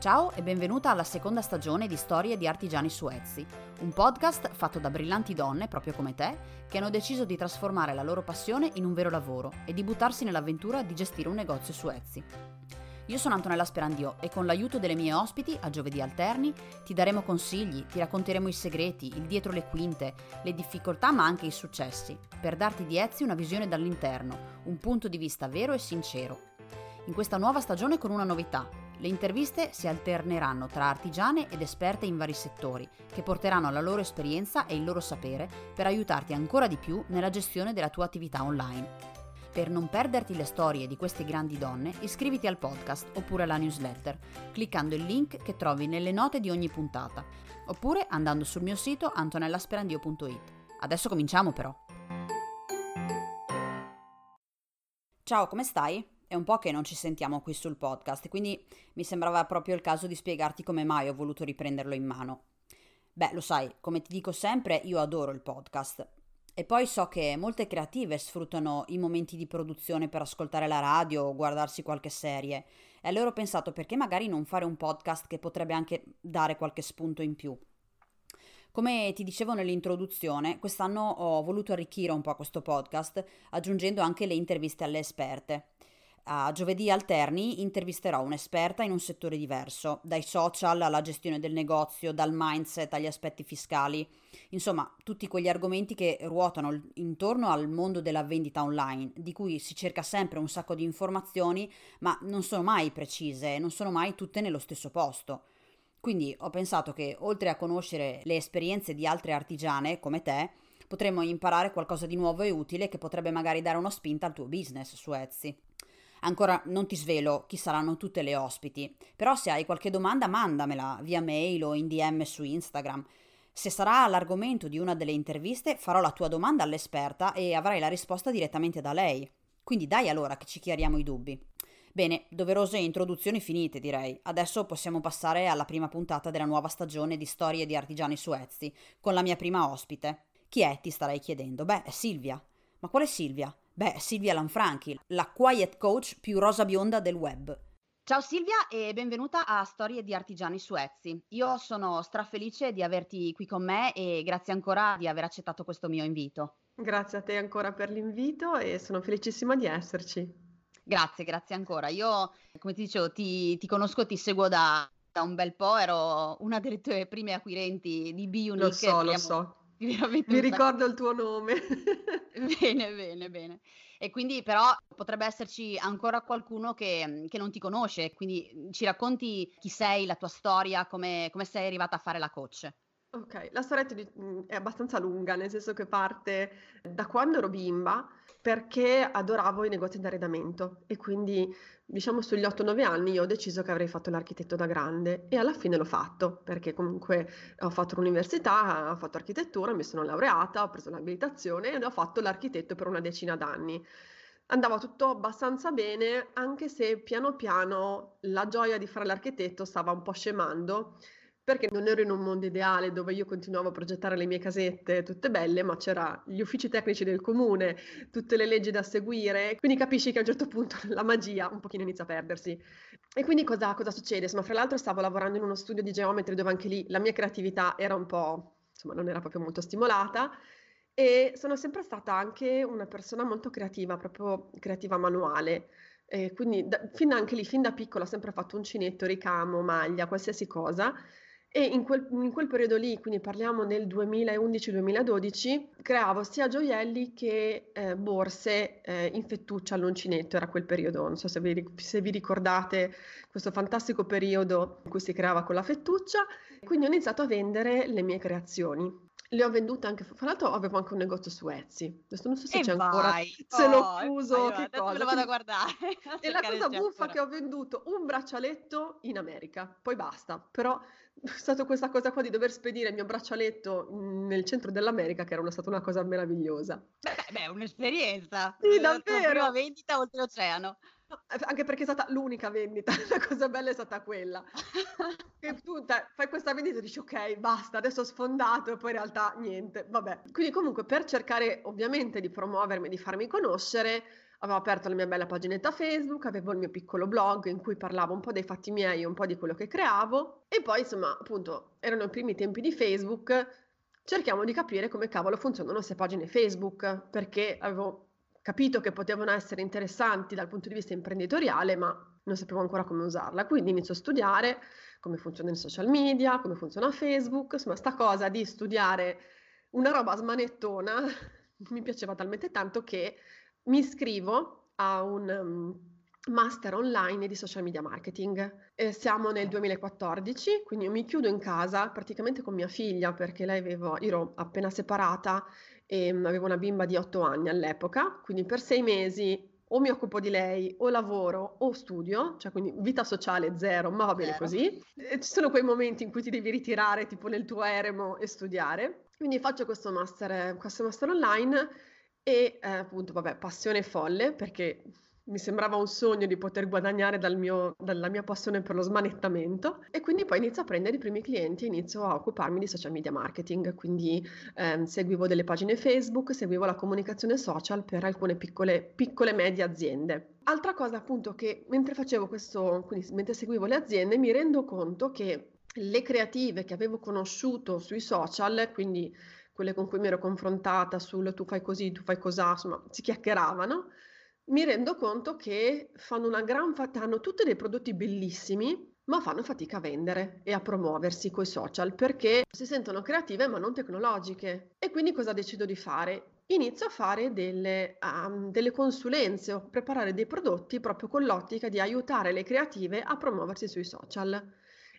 Ciao e benvenuta alla seconda stagione di Storie di Artigiani Suezzi, un podcast fatto da brillanti donne, proprio come te, che hanno deciso di trasformare la loro passione in un vero lavoro e di buttarsi nell'avventura di gestire un negozio Suezzi. Io sono Antonella Sperandio e con l'aiuto delle mie ospiti, a giovedì alterni, ti daremo consigli, ti racconteremo i segreti, il dietro le quinte, le difficoltà ma anche i successi, per darti di Etsy una visione dall'interno, un punto di vista vero e sincero. In questa nuova stagione con una novità, le interviste si alterneranno tra artigiane ed esperte in vari settori, che porteranno la loro esperienza e il loro sapere per aiutarti ancora di più nella gestione della tua attività online. Per non perderti le storie di queste grandi donne, iscriviti al podcast oppure alla newsletter, cliccando il link che trovi nelle note di ogni puntata, oppure andando sul mio sito antonellasperandio.it. Adesso cominciamo però! Ciao, come stai? È un po' che non ci sentiamo qui sul podcast, quindi mi sembrava proprio il caso di spiegarti come mai ho voluto riprenderlo in mano. Beh, lo sai, come ti dico sempre, io adoro il podcast. E poi so che molte creative sfruttano i momenti di produzione per ascoltare la radio o guardarsi qualche serie. E allora ho pensato perché magari non fare un podcast che potrebbe anche dare qualche spunto in più. Come ti dicevo nell'introduzione, quest'anno ho voluto arricchire un po' questo podcast, aggiungendo anche le interviste alle esperte. A giovedì alterni intervisterò un'esperta in un settore diverso, dai social alla gestione del negozio, dal mindset agli aspetti fiscali, insomma tutti quegli argomenti che ruotano intorno al mondo della vendita online, di cui si cerca sempre un sacco di informazioni, ma non sono mai precise, non sono mai tutte nello stesso posto. Quindi ho pensato che oltre a conoscere le esperienze di altre artigiane come te, potremmo imparare qualcosa di nuovo e utile che potrebbe magari dare una spinta al tuo business su Etsy. Ancora non ti svelo chi saranno tutte le ospiti, però se hai qualche domanda mandamela via mail o in DM su Instagram. Se sarà l'argomento di una delle interviste, farò la tua domanda all'esperta e avrai la risposta direttamente da lei. Quindi dai allora che ci chiariamo i dubbi. Bene, doverose introduzioni finite direi. Adesso possiamo passare alla prima puntata della nuova stagione di Storie di Artigiani Suezzi, con la mia prima ospite. Chi è, ti starai chiedendo? Beh, è Silvia. Ma quale Silvia? Beh, Silvia Lanfranchi, la quiet coach più rosa bionda del web. Ciao Silvia e benvenuta a Storie di Artigiani Suezzi. Io sono strafelice di averti qui con me e grazie ancora di aver accettato questo mio invito. Grazie a te ancora per l'invito e sono felicissima di esserci. Grazie, grazie ancora. Io, come ti dicevo, ti, ti conosco, ti seguo da, da, un bel po', ero una delle tue prime acquirenti di B-Unique. Lo so, lo so. Mi ricordo il tuo nome. bene, bene, bene. E quindi però potrebbe esserci ancora qualcuno che, che, non ti conosce, quindi ci racconti chi sei, la tua storia, come, come sei arrivata a fare la coach. Ok, la storia è abbastanza lunga, nel senso che parte da quando ero bimba, perché adoravo i negozi di arredamento e quindi diciamo sugli 8-9 anni io ho deciso che avrei fatto l'architetto da grande e alla fine l'ho fatto, perché comunque ho fatto l'università, ho fatto architettura, mi sono laureata, ho preso l'abilitazione ed ho fatto l'architetto per una decina d'anni. Andava tutto abbastanza bene, anche se piano piano la gioia di fare l'architetto stava un po' scemando perché non ero in un mondo ideale dove io continuavo a progettare le mie casette tutte belle, ma c'era gli uffici tecnici del comune, tutte le leggi da seguire, quindi capisci che a un certo punto la magia un pochino inizia a perdersi. E quindi cosa, cosa succede? Insomma, fra l'altro stavo lavorando in uno studio di geometri dove anche lì la mia creatività era un po', insomma, non era proprio molto stimolata. E sono sempre stata anche una persona molto creativa, proprio creativa manuale. E quindi da, fin anche lì, fin da piccola, ho sempre fatto uncinetto, ricamo, maglia, qualsiasi cosa. E in quel, in quel periodo lì, quindi parliamo nel 2011-2012, creavo sia gioielli che eh, borse eh, in fettuccia all'uncinetto, era quel periodo, non so se vi, se vi, ricordate questo fantastico periodo in cui si creava con la fettuccia, quindi ho iniziato a vendere le mie creazioni. Le ho vendute anche, fra l'altro avevo anche un negozio su Etsy, adesso non so se e c'è vai. ancora, se oh, l'ho chiuso, vai, che cosa. me lo vado a guardare. e la cosa buffa è che ho venduto un braccialetto in America, poi basta, però è stata questa cosa qua di dover spedire il mio braccialetto nel centro dell'America che era stata una cosa meravigliosa. Beh, beh, un'esperienza. Sì, davvero. La prima vendita oltreoceano. Anche perché è stata l'unica vendita, la cosa bella è stata quella. che tu te, fai questa vendita e dici ok, basta, adesso ho sfondato e poi in realtà niente, vabbè. Quindi comunque per cercare ovviamente di promuovermi, di farmi conoscere, avevo aperto la mia bella paginetta Facebook, avevo il mio piccolo blog in cui parlavo un po' dei fatti miei e un po' di quello che creavo e poi insomma appunto erano i primi tempi di Facebook, cerchiamo di capire come cavolo funzionano queste pagine Facebook perché avevo capito che potevano essere interessanti dal punto di vista imprenditoriale ma non sapevo ancora come usarla, quindi inizio a studiare come funziona il social media, come funziona Facebook, insomma sta cosa di studiare una roba smanettona mi piaceva talmente tanto che mi iscrivo a un um, master online di social media marketing. E siamo nel 2014, quindi mi chiudo in casa praticamente con mia figlia perché lei avevo, ero appena separata e um, avevo una bimba di 8 anni all'epoca, quindi per sei mesi o mi occupo di lei o lavoro o studio, cioè quindi vita sociale zero, ma va bene zero. così. E ci sono quei momenti in cui ti devi ritirare tipo nel tuo eremo e studiare. Quindi faccio questo master, questo master online e eh, appunto, vabbè, passione folle perché mi sembrava un sogno di poter guadagnare dal mio, dalla mia passione per lo smanettamento e quindi poi inizio a prendere i primi clienti e inizio a occuparmi di social media marketing, quindi ehm, seguivo delle pagine Facebook, seguivo la comunicazione social per alcune piccole, piccole medie aziende. Altra cosa appunto che mentre facevo questo, quindi mentre seguivo le aziende mi rendo conto che le creative che avevo conosciuto sui social, quindi quelle con cui mi ero confrontata sul tu fai così, tu fai cos'ha, insomma, si chiacchieravano, mi rendo conto che fanno una gran fatica, hanno tutti dei prodotti bellissimi, ma fanno fatica a vendere e a promuoversi coi social perché si sentono creative ma non tecnologiche. E quindi cosa decido di fare? Inizio a fare delle, um, delle consulenze o preparare dei prodotti proprio con l'ottica di aiutare le creative a promuoversi sui social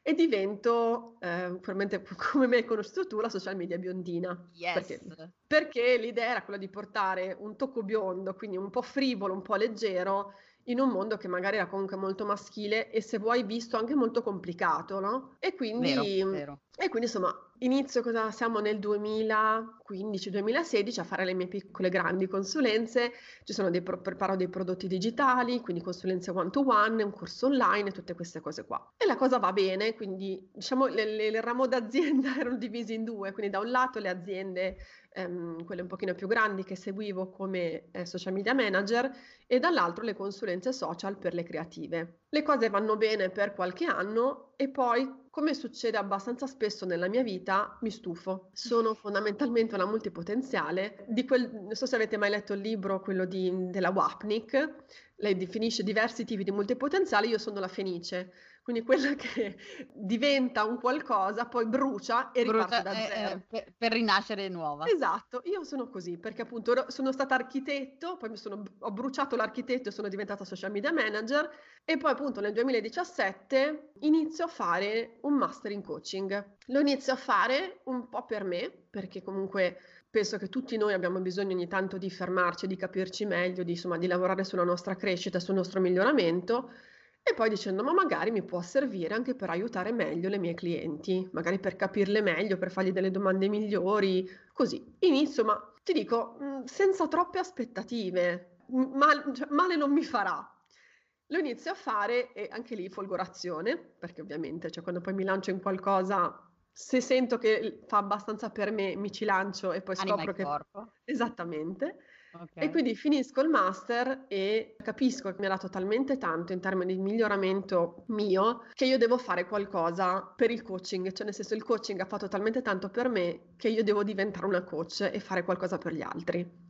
e divento, eh, probabilmente come mi hai conosciuto tu, la social media biondina. Yes. Perché, perché l'idea era quella di portare un tocco biondo, quindi un po' frivolo, un po' leggero, in un mondo che magari era comunque molto maschile e se vuoi visto anche molto complicato, no? E quindi, vero, vero. E quindi insomma inizio, cosa, siamo nel 2015-2016 a fare le mie piccole grandi consulenze, ci sono dei, preparo dei prodotti digitali, quindi consulenze one to one, un corso online, tutte queste cose qua. E la cosa va bene, quindi diciamo le, le, il ramo d'azienda erano divisi in due, quindi da un lato le aziende ehm, quelle un pochino più grandi che seguivo come eh, social media manager e dall'altro le consulenze social per le creative. Le cose vanno bene per qualche anno e poi, come succede abbastanza spesso nella mia vita, mi stufo. Sono fondamentalmente una multipotenziale. Di quel, non so se avete mai letto il libro, quello di, della Wapnick, lei definisce diversi tipi di multipotenziali, io sono la fenice quindi quella che diventa un qualcosa, poi brucia e brucia, riparte da eh, zero. Eh, per, per, rinascere nuova. Esatto, io sono così, perché appunto sono stata architetto, poi sono, ho bruciato l'architetto e sono diventata social media manager e poi appunto nel 2017 inizio a fare un master in coaching. Lo inizio a fare un po' per me, perché comunque penso che tutti noi abbiamo bisogno ogni tanto di fermarci, di capirci meglio, di, insomma, di lavorare sulla nostra crescita, sul nostro miglioramento e poi dicendo, ma magari mi può servire anche per aiutare meglio le mie clienti, magari per capirle meglio, per fargli delle domande migliori, così. Inizio, ma ti dico, mm, senza troppe aspettative, mal, cioè, male non mi farà. Lo inizio a fare e anche lì folgorazione, perché ovviamente, cioè, quando poi mi lancio in qualcosa, se sento che fa abbastanza per me, mi ci lancio e poi Anima scopro che... Corpo. Esattamente. E quindi finisco il master e capisco che mi ha dato talmente tanto in termini di miglioramento mio che io devo fare qualcosa per il coaching, cioè nel senso il coaching ha fatto talmente tanto per me che io devo diventare una coach e fare qualcosa per gli altri.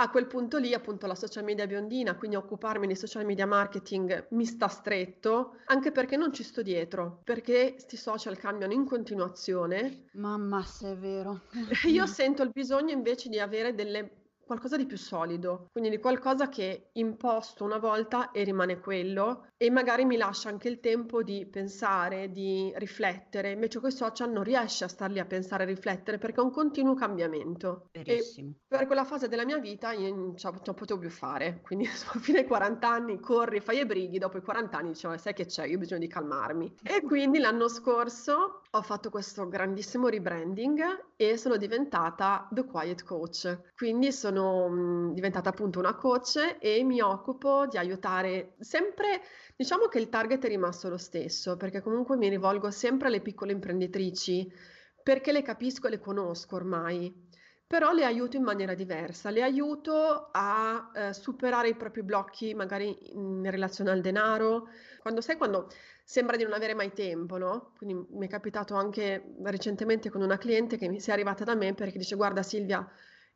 A quel punto lì, appunto, la social media biondina, quindi occuparmi di social media marketing mi sta stretto, anche perché non ci sto dietro, perché questi social cambiano in continuazione. Mamma, se è vero. Io sento il bisogno invece di avere delle qualcosa di più solido, quindi di qualcosa che imposto una volta e rimane quello e magari mi lascia anche il tempo di pensare, di riflettere, invece con i social non riesce a star lì a pensare e riflettere perché è un continuo cambiamento. Verissimo. E per quella fase della mia vita io non ce la potevo più fare, quindi a fine ai 40 anni corri, fai e brighi, dopo i 40 anni dicevo sai che c'è, io ho bisogno di calmarmi. E quindi l'anno scorso ho fatto questo grandissimo rebranding e sono diventata The Quiet Coach, quindi sono sono mh, diventata appunto una coach e mi occupo di aiutare sempre, diciamo che il target è rimasto lo stesso, perché comunque mi rivolgo sempre alle piccole imprenditrici, perché le capisco e le conosco ormai però le aiuto in maniera diversa, le aiuto a eh, superare i propri blocchi magari in relazione al denaro, quando sai quando sembra di non avere mai tempo, no? Quindi mi è capitato anche recentemente con una cliente che mi si è arrivata da me perché dice guarda Silvia,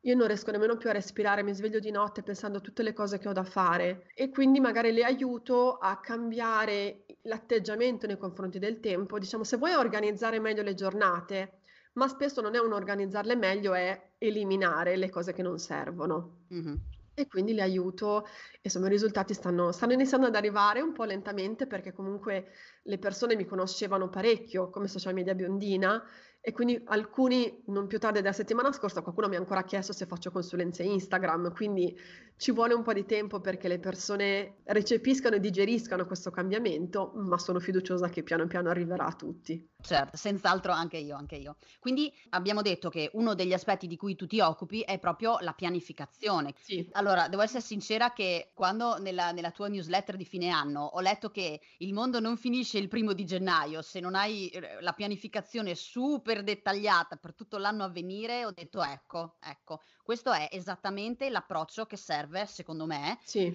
io non riesco nemmeno più a respirare, mi sveglio di notte pensando a tutte le cose che ho da fare e quindi magari le aiuto a cambiare l'atteggiamento nei confronti del tempo. Diciamo, se vuoi organizzare meglio le giornate, ma spesso non è un organizzarle meglio, è eliminare le cose che non servono. Mm-hmm. E quindi le aiuto, insomma i risultati stanno, stanno iniziando ad arrivare un po' lentamente perché comunque le persone mi conoscevano parecchio come social media biondina e quindi alcuni, non più tardi della settimana scorsa, qualcuno mi ha ancora chiesto se faccio consulenze Instagram, quindi ci vuole un po' di tempo perché le persone recepiscano e digeriscano questo cambiamento, ma sono fiduciosa che piano piano arriverà a tutti. Certo, senz'altro anche io, anche io. Quindi abbiamo detto che uno degli aspetti di cui tu ti occupi è proprio la pianificazione. Sì. Allora, devo essere sincera che quando nella, nella tua newsletter di fine anno ho letto che il mondo non finisce il primo di gennaio se non hai eh, la pianificazione super super dettagliata per tutto l'anno a venire, ho detto ecco, ecco, questo è esattamente l'approccio che serve, secondo me, sì.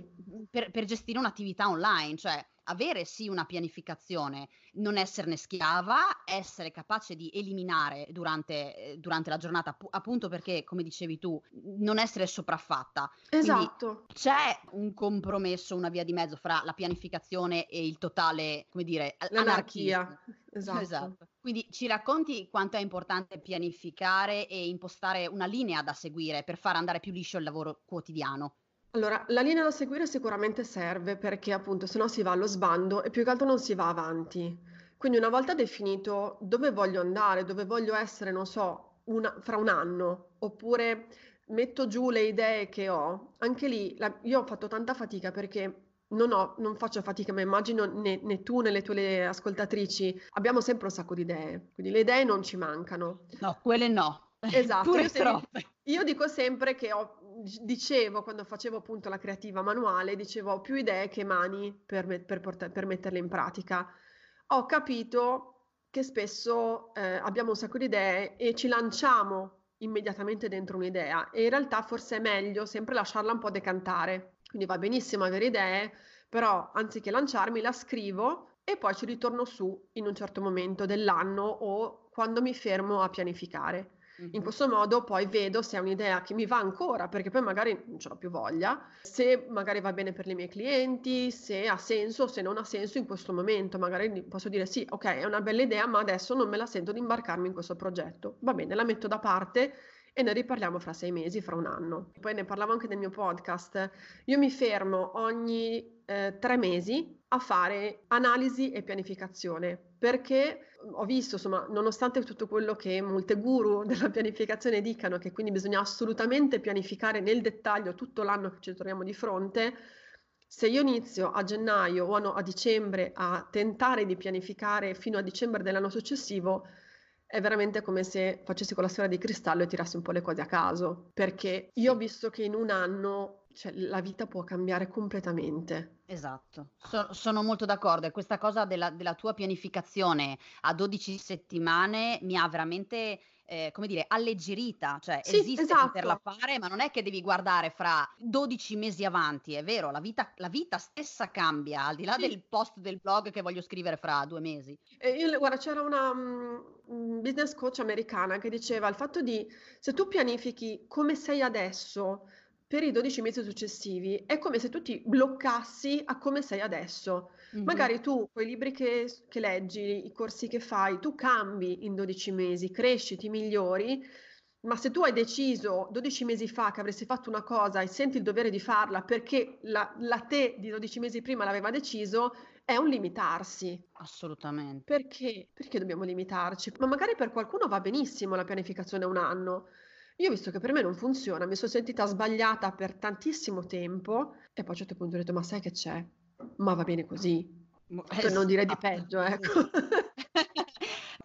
per, per gestire un'attività online, cioè avere sì una pianificazione, non esserne schiava, essere capace di eliminare durante, eh, durante la giornata, appunto perché, come dicevi tu, non essere sopraffatta. Esatto. Quindi c'è un compromesso, una via di mezzo fra la pianificazione e il totale, come dire, l'anarchia. Esatto. esatto. Quindi ci racconti quanto è importante pianificare e impostare una linea da seguire per far andare più liscio il lavoro quotidiano? Allora, la linea da seguire sicuramente serve perché appunto se no si va allo sbando e più che altro non si va avanti. Quindi una volta definito dove voglio andare, dove voglio essere, non so, una, fra un anno, oppure metto giù le idee che ho, anche lì la, io ho fatto tanta fatica perché non, ho, non faccio fatica, ma immagino né, né, tu né le tue ascoltatrici abbiamo sempre un sacco di idee, quindi le idee non ci mancano. No, quelle no. Esatto, io, io dico sempre che ho dicevo quando facevo appunto la creativa manuale, dicevo ho più idee che mani per, per, porta- per metterle in pratica. Ho capito che spesso eh, abbiamo un sacco di idee e ci lanciamo immediatamente dentro un'idea e in realtà forse è meglio sempre lasciarla un po' decantare. Quindi va benissimo avere idee, però anziché lanciarmi la scrivo e poi ci ritorno su in un certo momento dell'anno o quando mi fermo a pianificare. In questo modo poi vedo se è un'idea che mi va ancora, perché poi magari non ce l'ho più voglia, se magari va bene per i miei clienti, se ha senso o se non ha senso in questo momento. Magari posso dire sì, ok, è una bella idea, ma adesso non me la sento di imbarcarmi in questo progetto. Va bene, la metto da parte e ne riparliamo fra sei mesi, fra un anno. Poi ne parlavo anche nel mio podcast. Io mi fermo ogni eh, tre mesi a fare analisi e pianificazione perché ho visto, insomma, nonostante tutto quello che molte guru della pianificazione dicano, che quindi bisogna assolutamente pianificare nel dettaglio tutto l'anno che ci troviamo di fronte, se io inizio a gennaio o a, dicembre a tentare di pianificare fino a dicembre dell'anno successivo, è veramente come se facessi con la sfera di cristallo e tirassi un po' le cose a caso, perché io ho visto che in un anno cioè, la vita può cambiare completamente. Esatto, so- sono molto d'accordo e questa cosa della, della tua pianificazione a 12 settimane mi ha veramente eh, come dire, alleggerita, cioè sì, esiste esatto. poterla fare, ma non è che devi guardare fra 12 mesi avanti, è vero, la vita, la vita stessa cambia, al di là sì. del post del blog che voglio scrivere fra due mesi. Eh, io, guarda, c'era una um, business coach americana che diceva il fatto di se tu pianifichi come sei adesso, per i 12 mesi successivi è come se tu ti bloccassi a come sei adesso. Mm-hmm. Magari tu, quei libri che, che, leggi, i corsi che fai, tu cambi in 12 mesi, cresci, ti migliori, ma se tu hai deciso 12 mesi fa che avresti fatto una cosa e senti il dovere di farla perché la, la te di 12 mesi prima l'aveva deciso, è un limitarsi. Assolutamente. Perché? Perché dobbiamo limitarci? Ma magari per qualcuno va benissimo la pianificazione a un anno. Io ho visto che per me non funziona, mi sono sentita sbagliata per tantissimo tempo e poi a un certo punto ho detto, ma sai che c'è? Ma va bene così. Per non dire di peggio, ecco.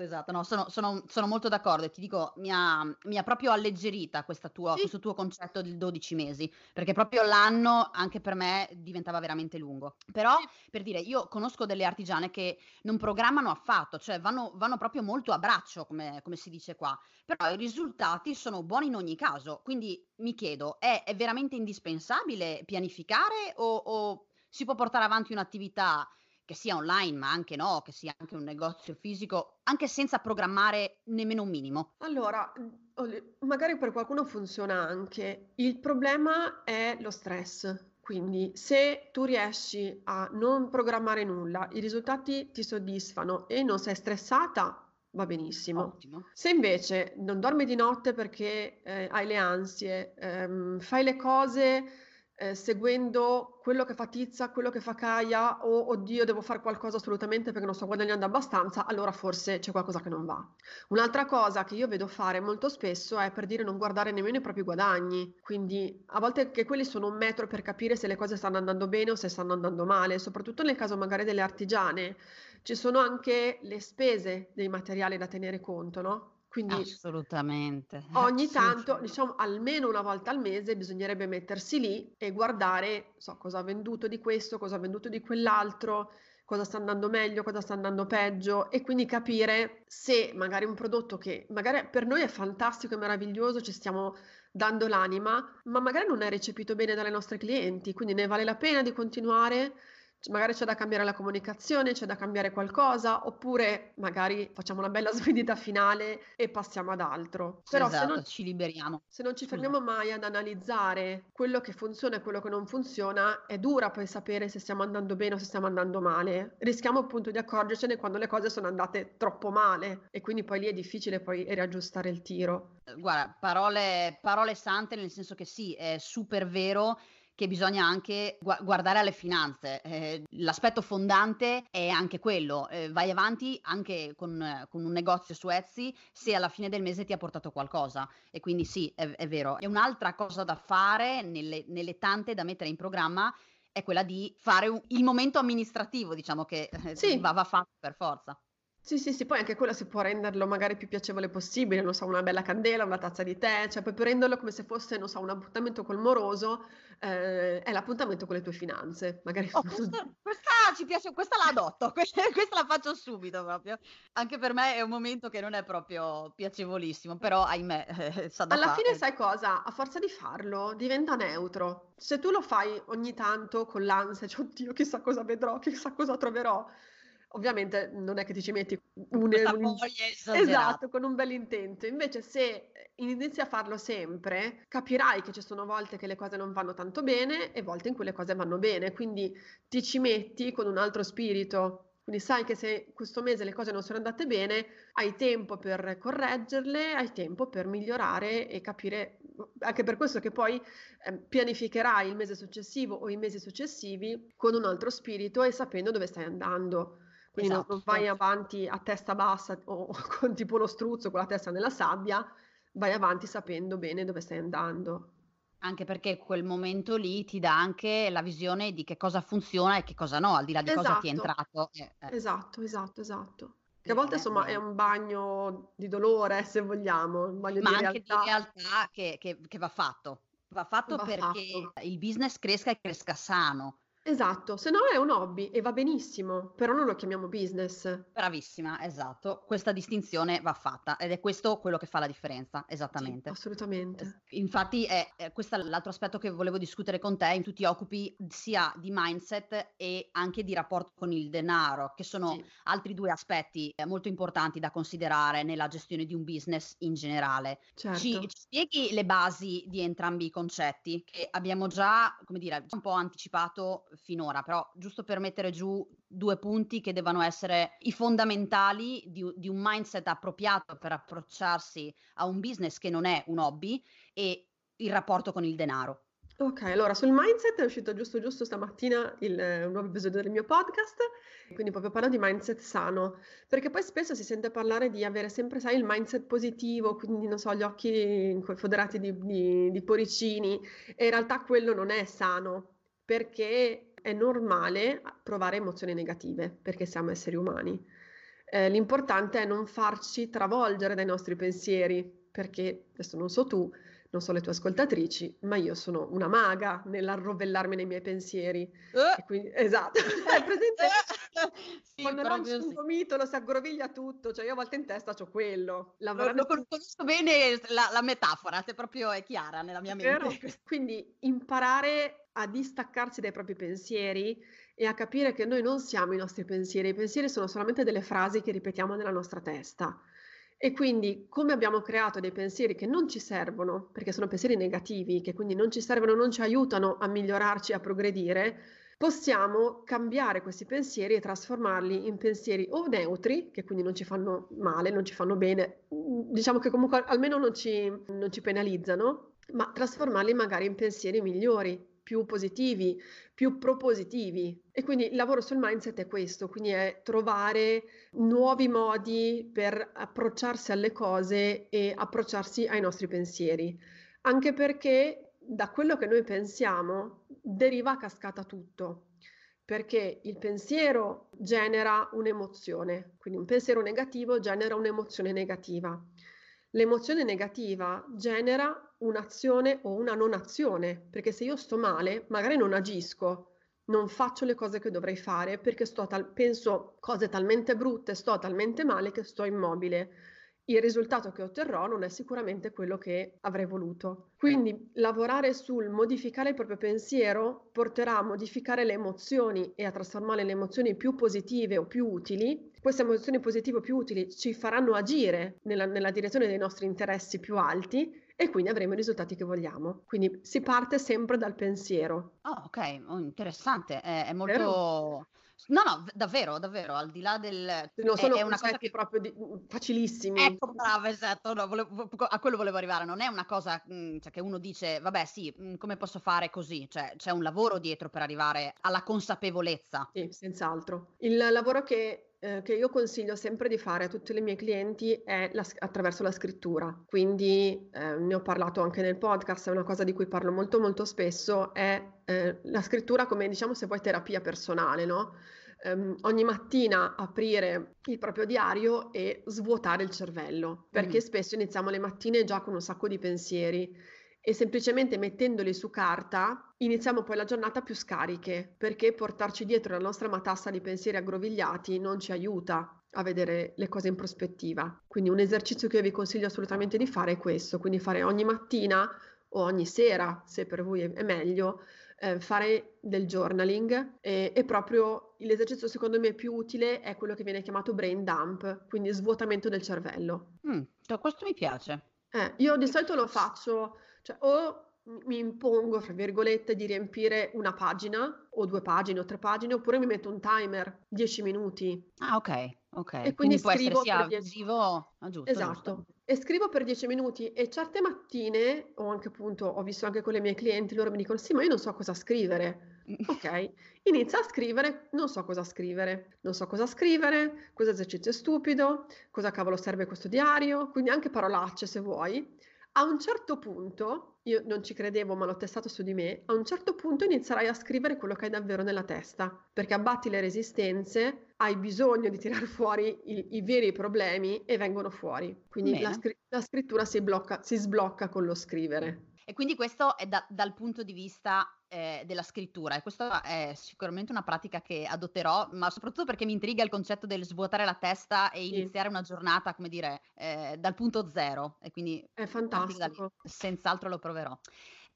Esatto, esatto. No, sono, sono, sono molto d'accordo e ti dico, mi ha, mi ha proprio alleggerita tua, sì. questo tuo concetto del 12 mesi, perché proprio l'anno anche per me diventava veramente lungo. Però, per dire, io conosco delle artigiane che non programmano affatto, cioè vanno, vanno proprio molto a braccio, come, come, si dice qua, però i risultati sono buoni in ogni caso. Quindi mi chiedo, è, è veramente indispensabile pianificare o, o si può portare avanti un'attività che sia online, ma anche no, che sia anche un negozio fisico, anche senza programmare nemmeno un minimo? Allora, magari per qualcuno funziona anche. Il problema è lo stress. Quindi se tu riesci a non programmare nulla, i risultati ti soddisfano e non sei stressata, va benissimo. Ottimo. Se invece non dormi di notte perché eh, hai le ansie, ehm, fai le cose eh, seguendo quello che fa Tizza, quello che fa Kaya o oddio devo fare qualcosa assolutamente perché non sto guadagnando abbastanza, allora forse c'è qualcosa che non va. Un'altra cosa che io vedo fare molto spesso è per dire non guardare nemmeno i propri guadagni, quindi a volte che quelli sono un metro per capire se le cose stanno andando bene o se stanno andando male, soprattutto nel caso magari delle artigiane, ci sono anche le spese dei materiali da tenere conto, no? Quindi assolutamente. Ogni tanto, diciamo almeno una volta al mese, bisognerebbe mettersi lì e guardare, so, cosa ha venduto di questo, cosa ha venduto di quell'altro, cosa sta andando meglio, cosa sta andando peggio e quindi capire se magari un prodotto che magari per noi è fantastico e meraviglioso, ci stiamo dando l'anima, ma magari non è recepito bene dalle nostre clienti, quindi ne vale la pena di continuare magari c'è da cambiare la comunicazione, c'è da cambiare qualcosa, oppure magari facciamo una bella svendita finale e passiamo ad altro. Però esatto, se non ci liberiamo. Se non ci fermiamo mai ad analizzare quello che funziona e quello che non funziona, è dura poi sapere se stiamo andando bene o se stiamo andando male. Rischiamo appunto di accorgercene quando le cose sono andate troppo male e quindi poi lì è difficile poi riaggiustare il tiro. Guarda, parole, parole sante nel senso che sì, è super vero che bisogna anche gu- guardare alle finanze. Eh, l'aspetto fondante è anche quello, eh, vai avanti anche con, con, un negozio su Etsy se alla fine del mese ti ha portato qualcosa. E quindi sì, è, è vero. E un'altra cosa da fare nelle, nelle tante da mettere in programma è quella di fare un, il momento amministrativo, diciamo che eh, sì. va, va fatto per forza. Sì, sì, sì, poi anche quello si può renderlo magari più piacevole possibile, non so, una bella candela, una tazza di tè, cioè puoi renderlo come se fosse, non so, un appuntamento col moroso, eh, è l'appuntamento con le tue finanze, magari. Oh, questa, questa, ci piace, questa la adotto, questa, questa, la faccio subito proprio. Anche per me è un momento che non è proprio piacevolissimo, però ahimè, eh, sa da Alla fare. fine sai cosa? A forza di farlo diventa neutro. Se tu lo fai ogni tanto con l'ansia, cioè, oddio, chissà cosa vedrò, chissà cosa troverò Ovviamente non è che ti ci metti un, un esatto, con un bel intento. Invece se inizi a farlo sempre, capirai che ci sono volte che le cose non vanno tanto bene e volte in cui le cose vanno bene, quindi ti ci metti con un altro spirito. Quindi sai che se questo mese le cose non sono andate bene, hai tempo per correggerle, hai tempo per migliorare e capire, anche per questo che poi eh, pianificherai il mese successivo o i mesi successivi con un altro spirito e sapendo dove stai andando. Quindi esatto. non, vai avanti a testa bassa o con tipo lo struzzo con la testa nella sabbia, vai avanti sapendo bene dove stai andando. Anche perché quel momento lì ti dà anche la visione di che cosa funziona e che cosa no, al di là di esatto. cosa ti è esatto. entrato. Eh, eh. Esatto, esatto, esatto. Che a volte insomma è un bagno di dolore, se vogliamo, un bagno Ma di anche realtà. di realtà che, che, che va fatto. Va fatto va perché fatto. il business cresca e cresca sano Esatto, se no è un hobby e va benissimo, però non lo chiamiamo business. Bravissima, esatto. Questa distinzione va fatta ed è questo quello che fa la differenza, esattamente. Sì, assolutamente. Infatti è, è questo l'altro aspetto che volevo discutere con te, tu ti occupi sia di mindset e anche di rapporto con il denaro, che sono sì. altri due aspetti eh, molto importanti da considerare nella gestione di un business in generale. Certo. Ci, ci spieghi le basi di entrambi i concetti che abbiamo già, come dire, un po' anticipato finora, però giusto per mettere giù due punti che devono essere i fondamentali di, di un mindset appropriato per approcciarsi a un business che non è un hobby e il rapporto con il denaro. Ok, allora sul mindset è uscito giusto giusto stamattina il, un nuovo episodio del mio podcast, quindi proprio parlo di mindset sano, perché poi spesso si sente parlare di avere sempre, sai, il mindset positivo, quindi non so, gli occhi foderati di, di, di poricini, e in realtà quello non è sano, perché è normale provare emozioni negative, perché siamo esseri umani. eh, l'importante è non farci travolgere dai nostri pensieri, perché adesso non so tu, non so le tue ascoltatrici, ma io sono una maga nell'arrovellarmi nei miei pensieri. Uh. Quindi, esatto, è presente? Sì, Quando lanci un gomitolo si aggroviglia tutto, cioè io a volte in testa ho quello. Lavorando lo, lo conosco bene la, la metafora, se proprio è chiara nella mia mente. Quindi imparare a distaccarsi dai propri pensieri e a capire che noi non siamo i nostri pensieri, i pensieri sono solamente delle frasi che ripetiamo nella nostra testa. E quindi come abbiamo creato dei pensieri che non ci servono, perché sono pensieri negativi, che quindi non ci servono, non ci aiutano a migliorarci, a progredire, possiamo cambiare questi pensieri e trasformarli in pensieri o neutri, che quindi non ci fanno male, non ci fanno bene, diciamo che comunque almeno non ci, non ci penalizzano, ma trasformarli magari in pensieri migliori, più positivi, più propositivi. E quindi il lavoro sul mindset è questo, quindi è trovare nuovi modi per approcciarsi alle cose e approcciarsi ai nostri pensieri. Anche perché da quello che noi pensiamo deriva a cascata tutto. Perché il pensiero genera un'emozione, quindi un pensiero negativo genera un'emozione negativa. L'emozione negativa genera un'azione o una non azione, perché se io sto male, magari non agisco, non faccio le cose che dovrei fare perché tal- penso cose talmente brutte, sto talmente male che sto immobile il risultato che otterrò non è sicuramente quello che avrei voluto. Quindi lavorare sul modificare il proprio pensiero porterà a modificare le emozioni e a trasformare le emozioni più positive o più utili. Queste emozioni positive o più utili ci faranno agire nella, nella direzione dei nostri interessi più alti e quindi avremo i risultati che vogliamo. Quindi si parte sempre dal pensiero. Oh, ok, oh, interessante, è, è molto... Vero? No, no, davvero, davvero, al di là del... Non sono è una cosa che proprio di... Mhmm, facilissimi. Ecco, brava, esatto, no, volevo, a quello volevo arrivare, non è una cosa mhmm, cioè, che uno dice, vabbè sì, mhmm, come posso fare così? Cioè, c'è un lavoro dietro per arrivare alla consapevolezza. Sì, senz'altro. Il lavoro che eh, che io consiglio sempre di fare a tutti i miei clienti è la, attraverso la scrittura. Quindi eh, ne ho parlato anche nel podcast, è una cosa di cui parlo molto molto spesso, è eh, la scrittura come diciamo se vuoi terapia personale, no? Um, ogni mattina aprire il proprio diario e svuotare il cervello, perché mm. spesso iniziamo le mattine già con un sacco di pensieri e semplicemente mettendoli su carta iniziamo poi la giornata più scariche, perché portarci dietro la nostra matassa di pensieri aggrovigliati non ci aiuta a vedere le cose in prospettiva. Quindi un esercizio che io vi consiglio assolutamente di fare è questo, quindi fare ogni mattina o ogni sera, se per voi è meglio, eh, fare del journaling e, e, proprio l'esercizio secondo me più utile è quello che viene chiamato brain dump, quindi svuotamento del cervello. Mm, questo mi piace. Eh, io di solito lo faccio cioè, o mi impongo, fra virgolette, di riempire una pagina o due pagine o tre pagine, oppure mi metto un timer, 10 minuti. Ah, ok, ok. E quindi, quindi può essere sia dieci... ah, giusto, Esatto. Giusto. E scrivo per 10 minuti e certe mattine, o anche appunto, ho visto anche con le mie clienti, loro mi dicono, sì, ma io non so cosa scrivere. ok, inizia a scrivere, non so cosa scrivere, non so cosa scrivere, questo esercizio è stupido, cosa cavolo serve questo diario, quindi anche parolacce se vuoi a un certo punto, io non ci credevo, ma l'ho testato su di me, a un certo punto inizierai a scrivere quello che hai davvero nella testa, perché abbatti le resistenze, hai bisogno di tirare fuori i, i veri problemi e vengono fuori. Quindi la, scr- la, scrittura si, blocca, si sblocca con lo scrivere. E quindi questo è da, dal punto di vista eh, della scrittura e questa è sicuramente una pratica che adotterò, ma soprattutto perché mi intriga il concetto del svuotare la testa e sì. iniziare una giornata, come dire, eh, dal punto zero e quindi è fantastico. senz'altro lo proverò.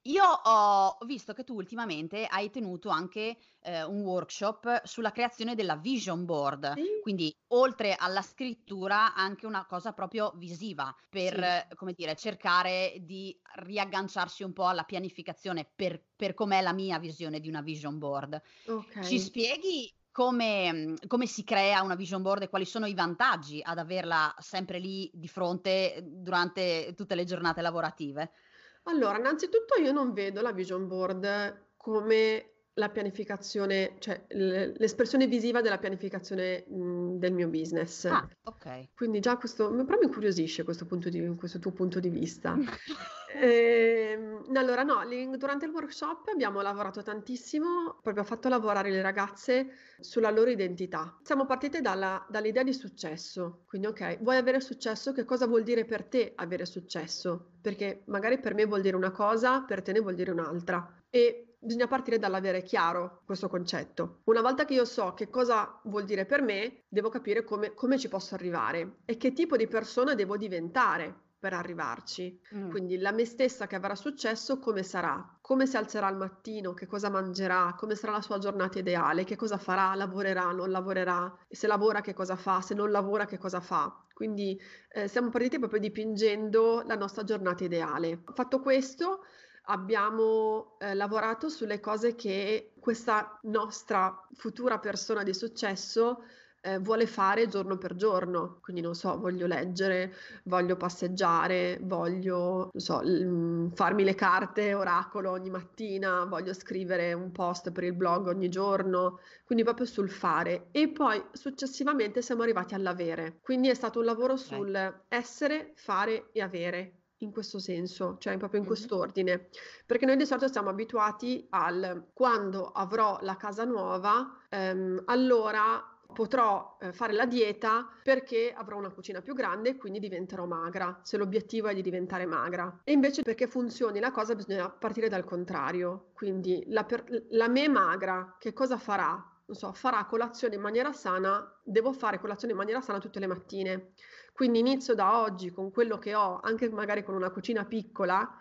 Io ho visto che tu ultimamente hai tenuto anche eh, un workshop sulla creazione della vision board, Sì. quindi oltre alla scrittura anche una cosa proprio visiva per, Sì. come dire, cercare di riagganciarsi un po' alla pianificazione per, per com'è la mia visione di una vision board. Ci spieghi come, come si crea una vision board e quali sono i vantaggi ad averla sempre lì di fronte durante tutte le giornate lavorative? Allora, innanzitutto io non vedo la vision board come la pianificazione, cioè l'espressione visiva della pianificazione mh, del mio business. Ah, ok. Quindi già questo, però mi incuriosisce questo, punto di, questo tuo punto di vista. Ehm, allora no, durante il workshop abbiamo lavorato tantissimo, proprio fatto lavorare le ragazze sulla loro identità. Siamo partite dalla, dall'idea di successo, quindi ok, vuoi avere successo? Che cosa vuol dire per te avere successo? Perché magari per me vuol dire una cosa, per te ne vuol dire un'altra. E bisogna partire dall'avere chiaro questo concetto. Una volta che io so che cosa vuol dire per me, devo capire come, come ci posso arrivare e che tipo di persona devo diventare per arrivarci. Mm. Quindi la me stessa che avrà successo, come sarà? Come si alzerà al mattino? Che cosa mangerà? Come sarà la sua giornata ideale? Che cosa farà? Lavorerà? Non lavorerà? Se lavora, che cosa fa? Se non lavora, che cosa fa? Quindi eh, siamo partiti proprio dipingendo la nostra giornata ideale. Fatto questo, abbiamo eh, lavorato sulle cose che questa nostra futura persona di successo eh, vuole fare giorno per giorno. Quindi non so, voglio leggere, voglio passeggiare, voglio so, l- farmi le carte oracolo ogni mattina, voglio scrivere un post per il blog ogni giorno, quindi proprio sul fare. E poi successivamente siamo arrivati all'avere. Quindi è stato un lavoro sul essere, fare e avere in questo senso, cioè proprio in quest'ordine, perché noi di solito siamo abituati al quando avrò la casa nuova, ehm, allora potrò eh, fare la dieta perché avrò una cucina più grande e quindi diventerò magra, se l'obiettivo è di diventare magra. E invece perché funzioni la cosa bisogna partire dal contrario, quindi la, per- la me magra che cosa farà? Non so, farà colazione in maniera sana, devo fare colazione in maniera sana tutte le mattine. Quindi inizio da oggi con quello che ho, anche magari con una cucina piccola,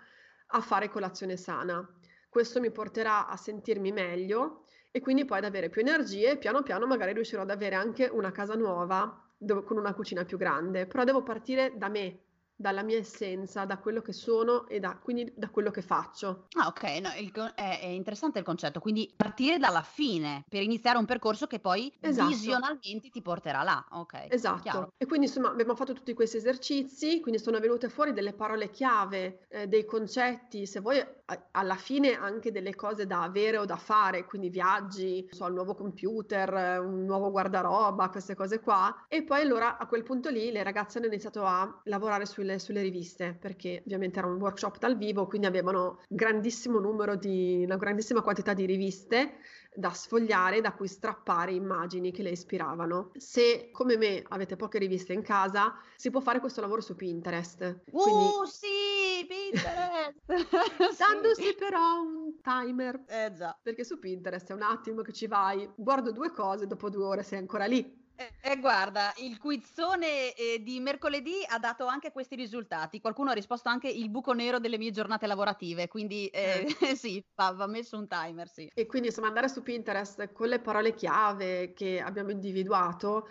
a fare colazione sana. Questo mi porterà a sentirmi meglio e quindi poi ad avere più energie e piano piano magari riuscirò ad avere anche una casa nuova dove, con una cucina più grande, però devo partire da me, dalla mia essenza, da quello che sono e da, quindi da quello che faccio. Ah, ok, no, il, è, è, interessante il concetto, quindi partire dalla fine per iniziare un percorso che poi esatto. visionalmente ti porterà là, ok. Esatto, chiaro. e quindi insomma abbiamo fatto tutti questi esercizi, quindi sono venute fuori delle parole chiave, eh, dei concetti, se vuoi a, alla fine anche delle cose da avere o da fare, quindi viaggi, so, il nuovo computer, un nuovo guardaroba, queste cose qua, e poi allora a quel punto lì le ragazze hanno iniziato a lavorare sui sulle, sulle, riviste, perché ovviamente era un workshop dal vivo, quindi avevano grandissimo numero di, una grandissima quantità di riviste da sfogliare, da cui strappare immagini che le ispiravano. Se come me avete poche riviste in casa, si può fare questo lavoro su Pinterest. Quindi... Uh, sì, Pinterest! Dandosi sì. però un timer. Eh già. Perché su Pinterest è un attimo che ci vai, guardo due cose, dopo due ore sei ancora lì. Eh, eh, guarda, il quizzone eh, di mercoledì ha dato anche questi risultati. Qualcuno ha risposto anche il buco nero delle mie giornate lavorative, quindi eh, eh. sì, va, va, messo un timer, sì. E quindi insomma andare su Pinterest con le parole chiave che abbiamo individuato,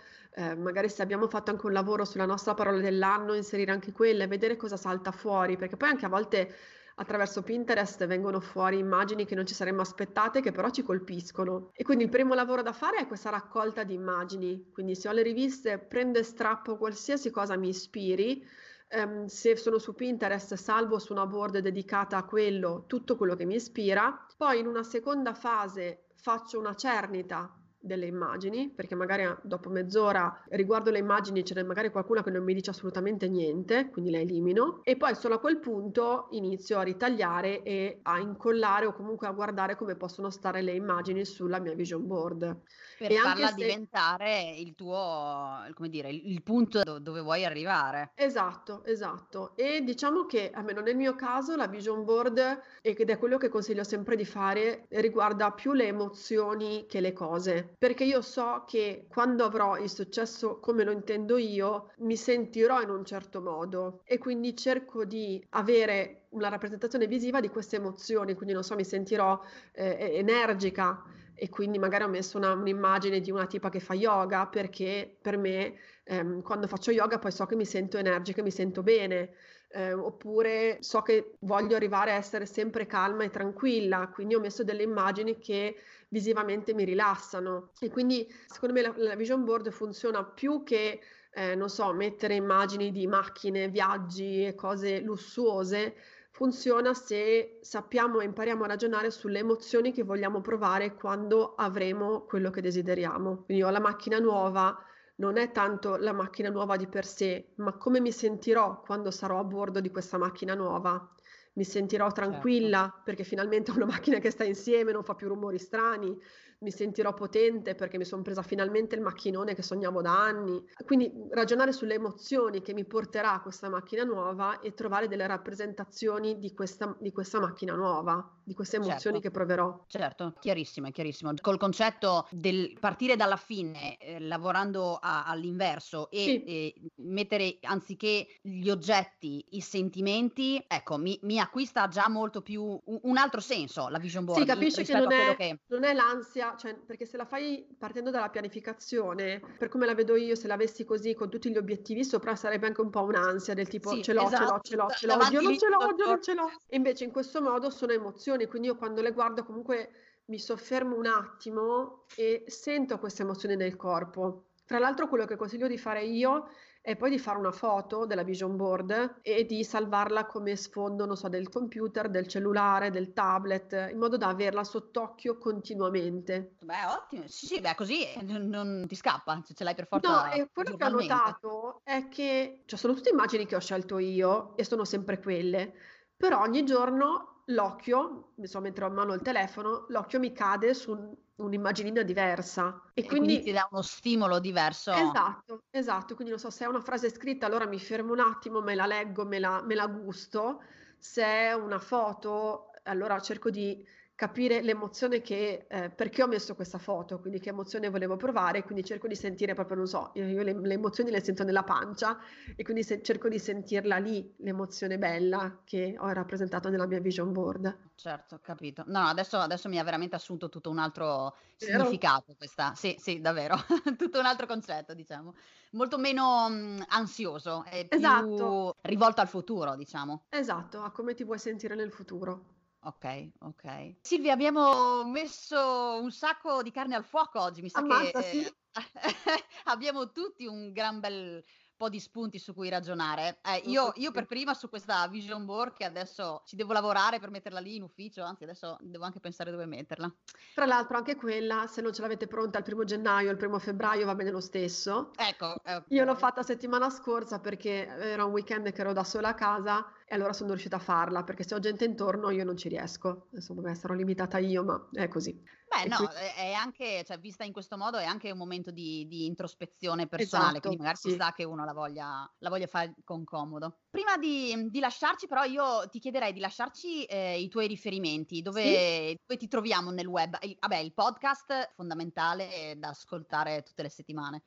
magari se abbiamo fatto anche un lavoro sulla nostra parola dell'anno, inserire anche quelle, vedere cosa salta fuori, perché poi anche a volte attraverso Pinterest vengono fuori immagini che non ci saremmo aspettate, che però ci colpiscono. E quindi il primo lavoro da fare è questa raccolta di immagini. Quindi se ho le riviste, prendo e strappo qualsiasi cosa mi ispiri. Um, se sono su Pinterest, salvo su una board dedicata a quello tutto quello che mi ispira. Poi in una seconda fase faccio una cernita delle immagini, perché magari dopo mezz'ora riguardo le immagini ce n'è magari qualcuna che non mi dice assolutamente niente, quindi la elimino e poi solo a quel punto inizio a ritagliare e a incollare o comunque a guardare come possono stare le immagini sulla mia vision board. Per e farla se... diventare il tuo, come dire, il punto dove vuoi arrivare. Esatto, esatto. E diciamo che almeno nel mio caso la vision board, ed è quello che consiglio sempre di fare, riguarda più le emozioni che le cose perché io so che quando avrò il successo come lo intendo io, mi sentirò in un certo modo. E quindi cerco di avere una rappresentazione visiva di queste emozioni, quindi non so, mi sentirò eh, energica. E quindi magari ho messo una, un'immagine di una tipa che fa yoga perché per me ehm, quando faccio yoga poi so che mi sento energica, mi sento bene. Eh, oppure so che voglio arrivare a essere sempre calma e tranquilla, quindi ho messo delle immagini che visivamente mi rilassano. E quindi secondo me la, la vision board funziona più che, eh, non so, mettere immagini di macchine, viaggi e cose lussuose, funziona se sappiamo e impariamo a ragionare sulle emozioni che vogliamo provare quando avremo quello che desideriamo. Quindi ho la macchina nuova, non è tanto la macchina nuova di per sé, ma come mi sentirò quando sarò a bordo di questa macchina nuova mi sentirò Certo. tranquilla perché finalmente ho una macchina che sta insieme, non fa più rumori strani, mi sentirò potente perché mi son presa finalmente il macchinone che sognavo da anni. Quindi ragionare sulle emozioni che mi porterà questa macchina nuova e trovare delle rappresentazioni di questa, di questa macchina nuova, di queste emozioni Certo. che proverò. Certo, chiarissimo, chiarissimo. Col concetto del partire dalla fine, eh, lavorando a- all'inverso e, Sì. e mettere anziché gli oggetti, i sentimenti, ecco, mi, mi acquista già molto più un, un altro senso la vision board Sì, capisci che non è, che... non è l'ansia, cioè, perché se la fai partendo dalla pianificazione, per come la vedo io, se l'avessi così con tutti gli obiettivi sopra, sarebbe anche un po' un'ansia del tipo Sì, ce l'ho, ce l'ho, esatto, ce l'ho, ce l'ho, oddio non ce l'ho, oddio non ce l'ho. Invece in questo modo sono emozioni, quindi io quando le guardo comunque mi soffermo un attimo e sento queste emozioni nel corpo. Tra l'altro quello che consiglio di fare io è poi di fare una foto della vision board e di salvarla come sfondo, non so, del computer, del cellulare, del tablet, in modo da averla sott'occhio continuamente. Beh, ottimo, sì, sì, beh, così eh, non, non ti scappa, se ce l'hai per No, forza e quello che ho notato è che, cioè, sono tutte immagini che ho scelto io e sono sempre quelle, però ogni giorno l'occhio, insomma, mentre ho in mano il telefono, l'occhio mi cade su un- un'immaginina diversa. E E quindi ti quindi dà uno stimolo diverso. Esatto, esatto, quindi non so se è una frase scritta, allora mi fermo un attimo, me la leggo, me la, me la gusto, se è una foto, allora cerco di capire l'emozione che, eh, perché ho messo questa foto, quindi che emozione volevo provare, quindi cerco di sentire proprio, non so, io, io le, le emozioni le sento nella pancia e quindi se- cerco di sentirla lì, l'emozione bella che ho rappresentato nella mia vision board. Certo, capito. No, adesso, adesso mi ha veramente assunto tutto un altro Vero? significato questa. Sì, sì, davvero. Tutto un altro concetto, diciamo. Molto meno mm, ansioso e più Esatto, rivolto al futuro, diciamo. esatto, a come ti vuoi sentire nel futuro. Ok, ok. Silvia, abbiamo messo un sacco di carne al fuoco oggi. Mi sa che Ammazza, sì. eh, abbiamo tutti un gran bel po' di spunti su cui ragionare. Eh, io, io per prima su questa vision board che adesso ci devo lavorare per metterla lì in ufficio, anzi adesso devo anche pensare dove metterla. Tra l'altro anche quella, se non ce l'avete pronta il primo gennaio il primo febbraio va bene lo stesso. Ecco, eh, Io l'ho fatta settimana scorsa perché era un weekend che ero da sola a casa e allora sono riuscita a farla perché se ho gente intorno io non ci riesco. Insomma, beh, sarò limitata io, ma è così. Beh, E no, quindi... è è anche, cioè, vista in questo modo, è anche un momento di, di introspezione personale, quindi Esatto, magari ci sì. sta che uno la voglia, la voglia fare con comodo. Prima di, di lasciarci, però, io ti chiederei di lasciarci eh, i tuoi riferimenti, Sì? dove, dove ti troviamo nel web. Il- vabbè, il podcast fondamentale da ascoltare tutte le settimane.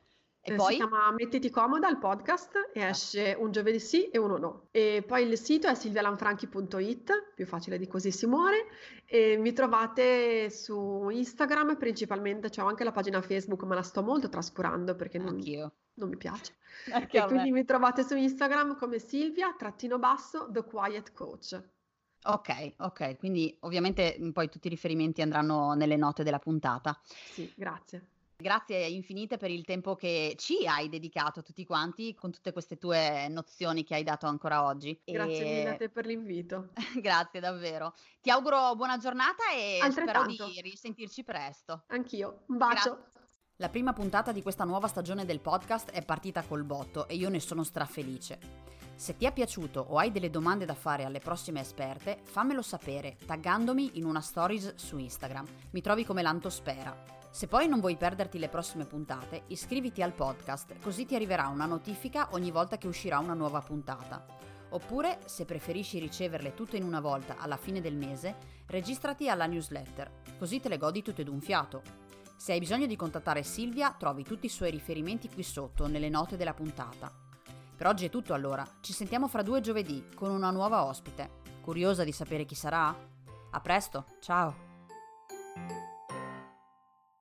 E Eh, si poi? chiama Mettiti comoda il podcast e Ah, esce un giovedì sì e uno no. E poi il sito è silvialanfranchi.it, più facile di così si muore. E mi trovate su Instagram principalmente, c'ho anche la pagina Facebook, ma la sto molto trascurando perché non, non mi piace. Anche E me. quindi mi trovate su Instagram come Silvia, trattino basso, The Quiet Coach. Ok, ok, quindi ovviamente poi tutti i riferimenti andranno nelle note della puntata. Sì, grazie. Grazie infinite per il tempo che ci hai dedicato tutti quanti con tutte queste tue nozioni che hai dato ancora oggi. Grazie mille a E te per l'invito. grazie davvero. Ti auguro buona giornata e spero di risentirci presto. anch'io. Un Grazie. bacio. La prima puntata di questa nuova stagione del podcast è partita col botto e io ne sono strafelice. Se ti è piaciuto o hai delle domande da fare alle prossime esperte, fammelo sapere taggandomi in una stories su Instagram. Mi trovi come Lantospera. Se poi non vuoi perderti le prossime puntate, iscriviti al podcast così ti arriverà una notifica ogni volta che uscirà una nuova puntata. Oppure, se preferisci riceverle tutte in una volta alla fine del mese, registrati alla newsletter, così te le godi tutte d'un fiato. Se hai bisogno di contattare Silvia, trovi tutti i suoi riferimenti qui sotto, nelle note della puntata. Per oggi è tutto allora, ci sentiamo fra due giovedì con una nuova ospite. Curiosa di sapere chi sarà? A presto, ciao!